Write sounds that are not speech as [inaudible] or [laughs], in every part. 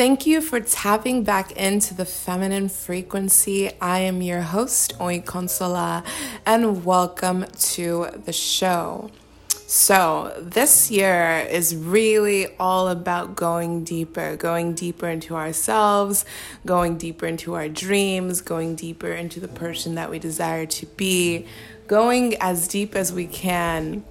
Thank you for tapping back into the feminine frequency. I am your host, Oi Consola, and welcome to the show. So, this year is really all about going deeper, going deeper into ourselves, going deeper into our dreams, going deeper into the person that we desire to be, going as deep as we can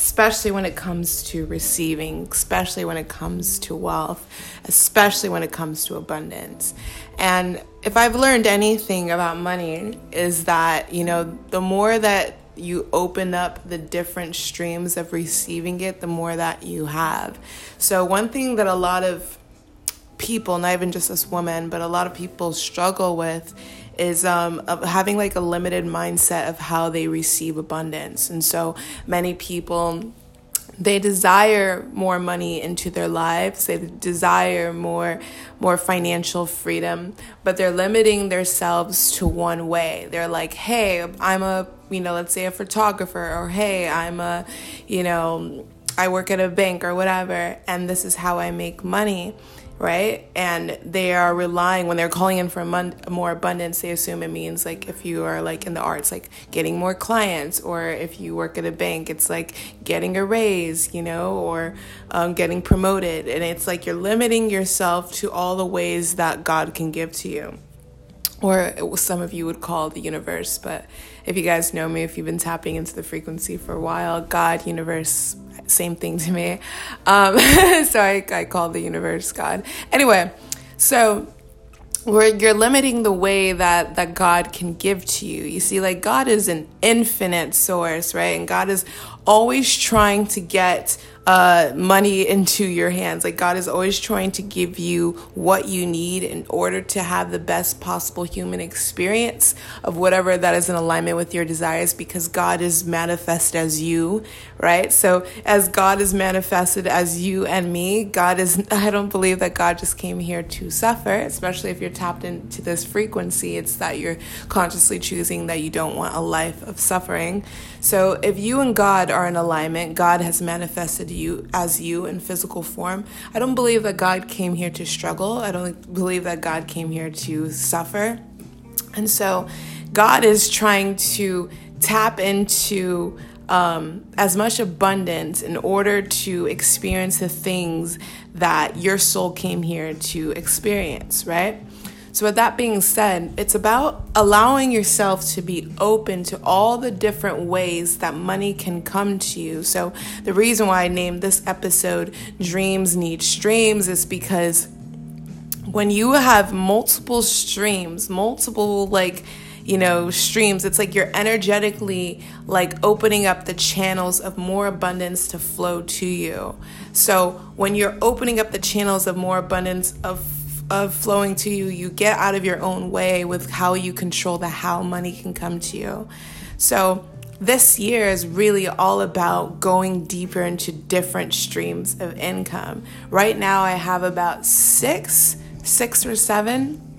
especially when it comes to receiving, especially when it comes to wealth, especially when it comes to abundance. And if I've learned anything about money, is that, you know, the more that you open up the different streams of receiving it, the more that you have. So, one thing that a lot of people, not even just this woman, but a lot of people struggle with is um, having like a limited mindset of how they receive abundance. And so many people they desire more money into their lives. They desire more more financial freedom but they're limiting themselves to one way. They're like hey i'm a you know let's say a photographer or hey i'm a you know i work at a bank or whatever and this is how i make money right? And they are relying when they're calling in for more abundance. They assume it means like if you are like in the arts, like getting more clients, or if you work at a bank, it's like getting a raise, you know, or um, getting promoted. And it's like you're limiting yourself to all the ways that God can give to you. Or some of you would call the universe, but if you guys know me, if you've been tapping into the frequency for a while, God, universe, same thing to me. Um, [laughs] so I, I call the universe God. Anyway, so where you're limiting the way that that God can give to you. You see, like God is an infinite source, right? And God is always trying to get uh, money into your hands. Like God is always trying to give you what you need in order to have the best possible human experience of whatever that is in alignment with your desires because God is manifested as you, right? So as God is manifested as you and me, God is, [laughs] I don't believe that God just came here to suffer, especially if you're tapped into this frequency. It's that you're consciously choosing that you don't want a life of suffering. So if you and God are in alignment, God has manifested you as you in physical form. I don't believe that God came here to struggle. I don't believe that God came here to suffer. And so God is trying to tap into um, as much abundance in order to experience the things that your soul came here to experience, right? So, with that being said, it's about allowing yourself to be open to all the different ways that money can come to you. So, the reason why I named this episode Dreams Need Streams is because when you have multiple streams, multiple like, you know, streams, it's like you're energetically like opening up the channels of more abundance to flow to you. So, when you're opening up the channels of more abundance of of flowing to you, you get out of your own way with how you control the how money can come to you. So, this year is really all about going deeper into different streams of income. Right now, I have about six, six or seven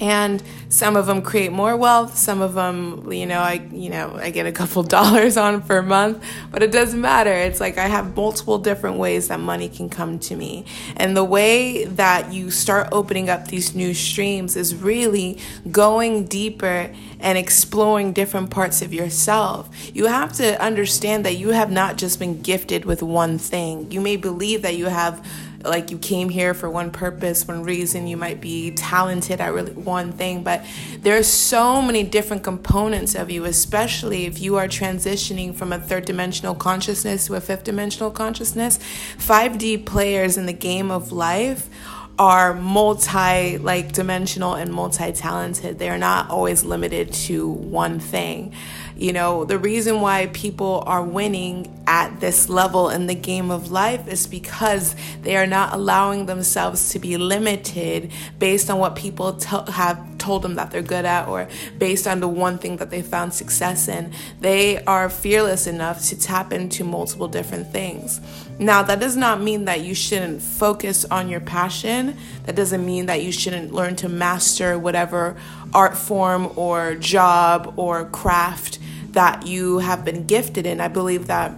and some of them create more wealth some of them you know i you know i get a couple [laughs] dollars on per month but it doesn't matter. It's like i have multiple different ways that money can come to me. And the way that you start opening up these new streams is really going deeper and exploring different parts of yourself. You have to understand that you have not just been gifted with one thing. You may believe that you have like you came here for one purpose, one reason. You might be talented at really one thing, but there are so many different components of you, especially if you are transitioning from a third dimensional consciousness to a fifth dimensional consciousness. 5D players in the game of life are multi like dimensional and multi talented. They are not always limited to one thing. You know, the reason why people are winning at this level in the game of life is because they are not allowing themselves to be limited based on what people t- have told them that they're good at or based on the one thing that they found success in. They are fearless enough to tap into multiple different things. Now, that does not mean that you shouldn't focus on your passion. That doesn't mean that you shouldn't learn to master whatever art form or job or craft that you have been gifted in. I believe that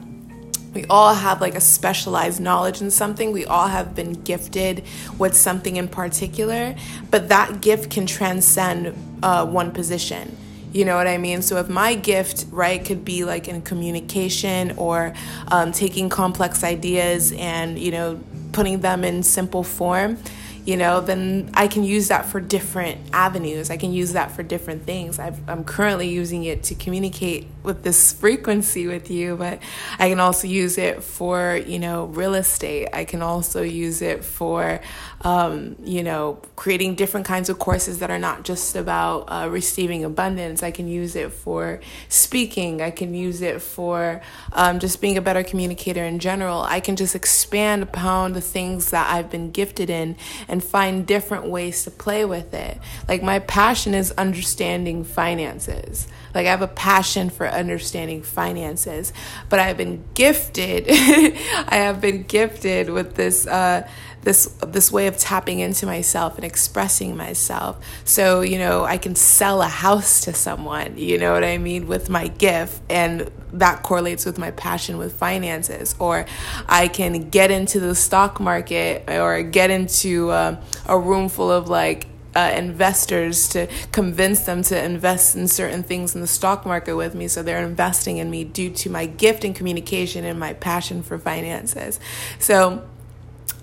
we all have like a specialized knowledge in something. We all have been gifted with something in particular, but that gift can transcend uh, one position. You know what I mean? So if my gift, right, could be like in communication or um, taking complex ideas and, you know, putting them in simple form, you know, then I can use that for different avenues. I can use that for different things. i am currently using it to communicate with this [laughs] frequency with you, but I can also use it for, you know, real estate. I can also use it for, um, you know, creating different kinds of courses that are not just about uh, receiving abundance. I can use it for speaking. I can use it for um, just being a better communicator in general. I can just expand upon the things that I've been gifted in and find different ways to play with it. Like my passion is understanding finances. Like I have a passion for understanding finances, but I've been gifted. [laughs] I have been gifted with this uh, this this way of tapping into myself and expressing myself. So you know, I can sell a house to someone. You know what I mean with my gift, and that correlates with my passion with finances. Or I can get into the stock market or get into uh, a room full of like uh, investors to convince them to invest in certain things in the stock market with me. So they're investing in me due to my gift in communication and my passion for finances. So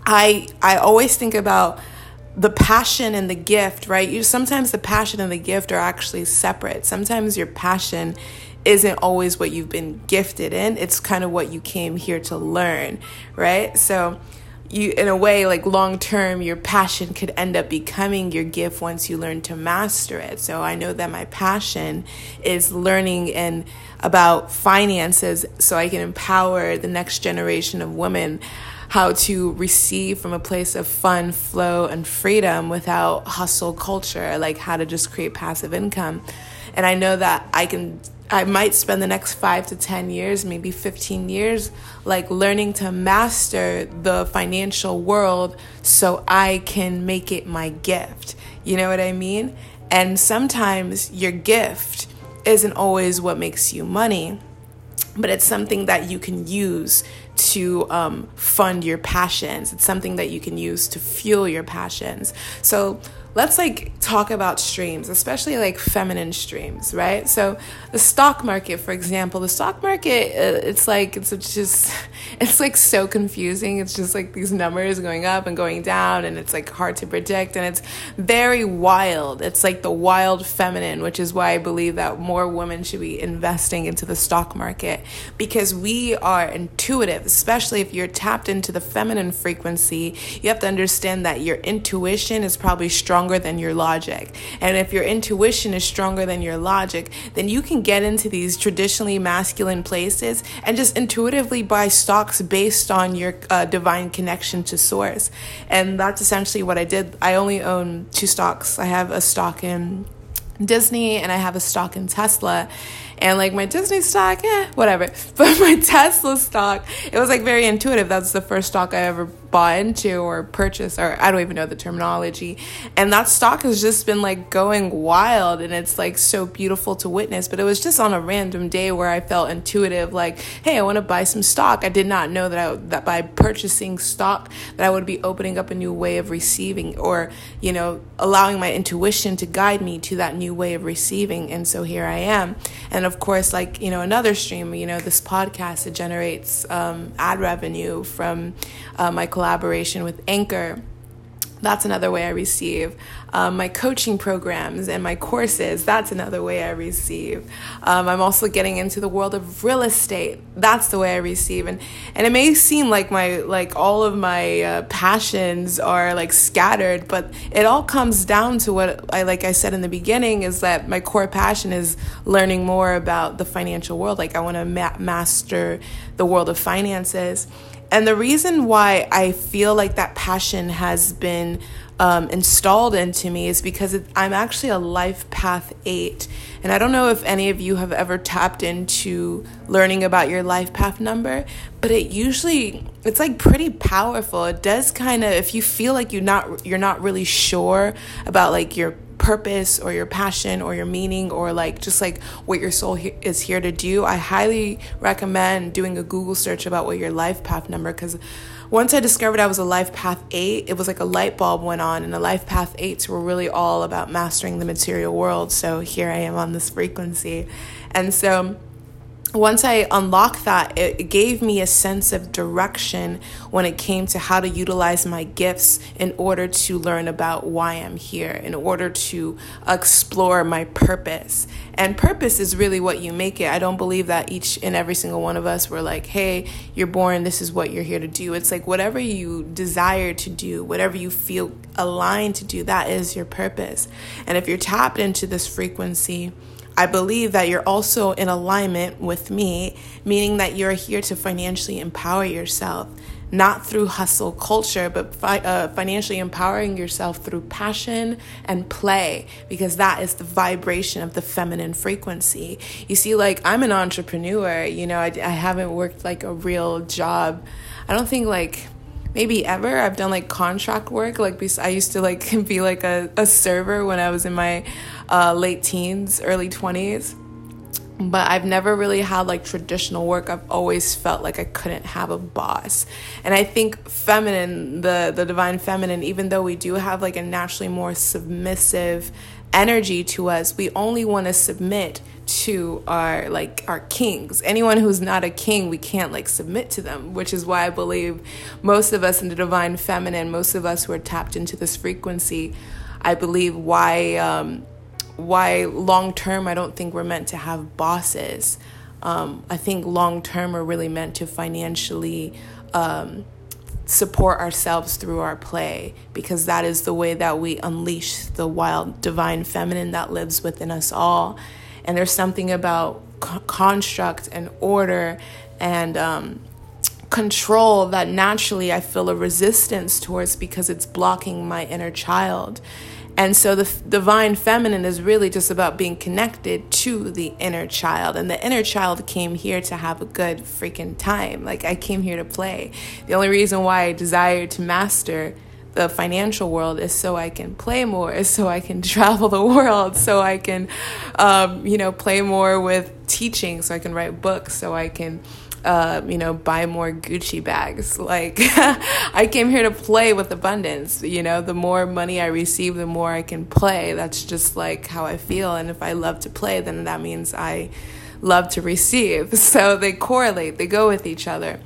I I always think about the passion and the gift, right? You sometimes the passion and the gift are actually separate. Sometimes your passion isn't always what you've been gifted in. It's kind of what you came here to learn, right? So you in a way like long term your passion could end up becoming your gift once you learn to master it so i know that my passion is learning and about finances so i can empower the next generation of women how to receive from a place of fun flow and freedom without hustle culture like how to just create passive income and i know that i can I might spend the next five to 10 years, maybe 15 years, like learning to master the financial world so I can make it my gift. You know what I mean? And sometimes your gift isn't always what makes you money, but it's something that you can use to um, fund your passions. It's something that you can use to fuel your passions. So let's like talk about streams, especially like feminine streams, right? So the stock market, for example, the stock market, uh, it's like it's just [laughs] it's like so confusing. It's just like these numbers going up and going down, and it's like hard to predict, and it's very wild. It's like the wild feminine, which is why I believe that more women should be investing into the stock market because we are intuitive, especially if you're tapped into the feminine frequency. You have to understand that your intuition is probably stronger than your logic, and if your intuition is stronger than your logic, then you can get into these traditionally masculine places and just intuitively buy stocks based on your uh, divine connection to source. And that's essentially what I did. I only own two stocks. I have a stock in Disney and I have a stock in Tesla. And like my Disney stock, eh, whatever. [laughs] But my Tesla stock, it was like very intuitive. That's the first stock I ever bought into or purchased, or I don't even know the terminology. And that stock has just been like going wild and it's like so beautiful to witness. But it was just on a random day where I felt intuitive, like, hey, I want to buy some stock. I did not know that I, that by purchasing stock that I would be opening up a new way of receiving or, you know, allowing my intuition to guide me to that new way of receiving. And so here I am. And of course, like, you know, another stream, you know, this podcast, it generates um, ad revenue from uh, my collaboration with Anchor. That's another way I receive. Um, my coaching programs and my courses, that's another way I receive. Um, I'm also getting into the world of real estate. That's the way I receive. And, and it may seem like my, like all of my uh, passions are like scattered, but it all comes down to what I, like I said in the beginning, is that my core passion is learning more about the financial world. Like I want to ma- master the world of finances. And the reason why I feel like that passion has been um, installed into me is because it, I'm actually a life path eight. And I don't know if any of you have ever tapped into learning about your life path number, but it usually it's like pretty powerful. It does kind of if you feel like you're not you're not really sure about like your purpose or your passion or your meaning or like just like what your soul he- is here to do, I highly recommend doing a Google search about what your life path number because once I discovered I was a life path 8, it was like a light bulb went on and the life path 8s were really all about mastering the material world. So here I am on this frequency. And so once I unlocked that, it gave me a sense of direction when it came to how to utilize my gifts in order to learn about why I'm here, in order to explore my purpose. And purpose is really what you make it. I don't believe that each and every single one of us were like, hey, you're born, this is what you're here to do. It's like whatever you desire to do, whatever you feel aligned to do, that is your purpose. And if you're tapped into this frequency, I believe that you're also in alignment with me, meaning that you're here to financially empower yourself, not through hustle culture, but fi- uh, financially empowering yourself through passion and play, because that is the vibration of the feminine frequency. You see, like, I'm an entrepreneur, you know, I, I haven't worked like a real job. I don't think like maybe ever. I've done like contract work. Like I used to like [laughs] be like a, a server when I was in my uh, late teens, early 20s. But I've never really had like traditional work. I've always felt like I couldn't have a boss. And I think feminine, the, the divine feminine, even though we do have like a naturally more submissive energy to us, we only want to submit to our like our kings. Anyone who's not a king, we can't like submit to them, which is why I believe most of us in the divine feminine, most of us who are tapped into this frequency, I believe why um, why long term I don't think we're meant to have bosses. Um, I think long term we're really meant to financially um, support ourselves through our play because that is the way that we unleash the wild divine feminine that lives within us all and there's something about co- construct and order and um, control that naturally I feel a resistance towards because it's blocking my inner child. And so the divine feminine is really just about being connected to the inner child. And the inner child came here to have a good freaking time. Like I came here to play. The only reason why I desire to master the financial world is so I can play more, is so I can [laughs] travel the world, so I can, um, you know, play more with teaching, so I can write books, so I can. Uh, you know, buy more Gucci bags. [laughs] Like, I came here to play with abundance. You know, the more money I receive, the more I can play. That's just like how I feel. And if I love to play, then that means I love to receive. [laughs] So they correlate, they go with each other.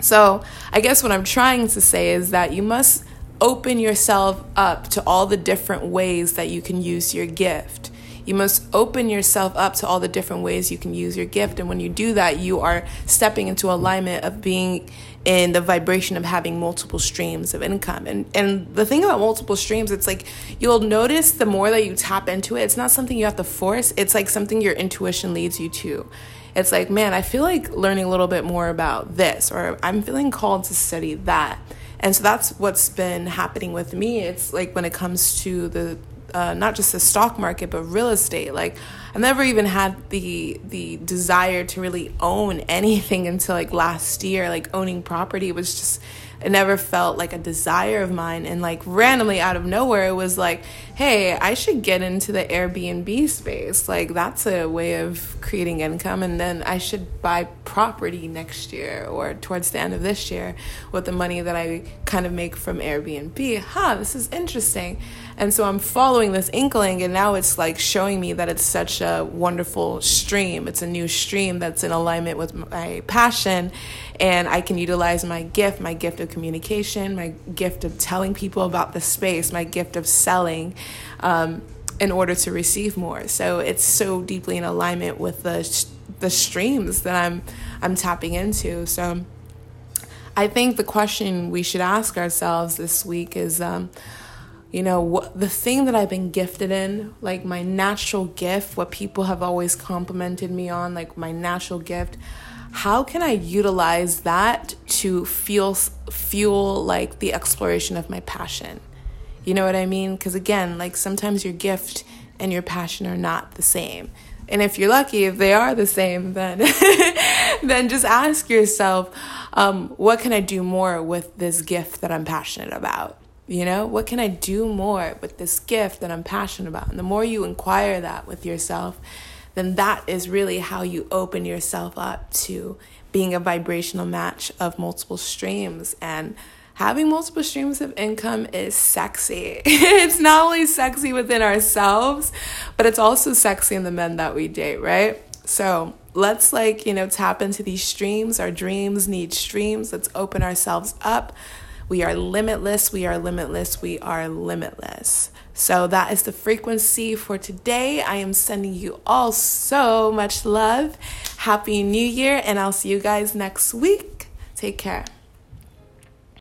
So I guess what I'm trying to say is that you must open yourself up to all the different ways that you can use your gift. You must open yourself up to all the different ways you can use your gift. And when you do that, you are stepping into alignment of being in the vibration of having multiple streams of income. And and the thing about multiple streams, it's like you'll notice the more that you tap into it, it's not something you have to force. It's like something your intuition leads you to. It's like, man, I feel like learning a little bit more about this, or I'm feeling called to study that. And so that's what's been happening with me. It's like when it comes to the uh, not just the stock market but real estate. Like I've never even had the the desire to really own anything until like last year. Like owning property was just it never felt like a desire of mine. And like randomly out of nowhere, it was like, hey, I should get into the Airbnb space. Like that's a way of creating income. And then I should buy property next year or towards the end of this year with the money that I kind of make from Airbnb. Huh, this is interesting. And so I'm following this inkling, and now it's like showing me that it's such a wonderful stream. It's a new stream that's in alignment with my passion, and I can utilize my gift, my gift of communication, my gift of telling people about the space, my gift of selling. Um, in order to receive more, so it's so deeply in alignment with the the streams that I'm I'm tapping into. So, I think the question we should ask ourselves this week is, um, you know what the thing that i've been gifted in like my natural gift what people have always complimented me on like my natural gift how can i utilize that to feel fuel like the exploration of my passion? You know what i mean? Because again like sometimes your gift and your passion are not the same. And if you're lucky if they are the same then [laughs] then just ask yourself um, what can i do more with this gift that i'm passionate about? You know, what can I do more with this gift that I'm passionate about? And the more you inquire that with yourself, then that is really how you open yourself up to being a vibrational match of multiple streams. And having multiple streams of income is sexy. [laughs] it's not only sexy within ourselves, but it's also sexy in the men that we date, right? So let's, like, you know, tap into these streams. Our dreams need streams. Let's open ourselves up we are limitless, we are limitless, we are limitless. So that is the frequency for today. I am sending you all so much love. Happy New Year, and I'll see you guys next week. Take care.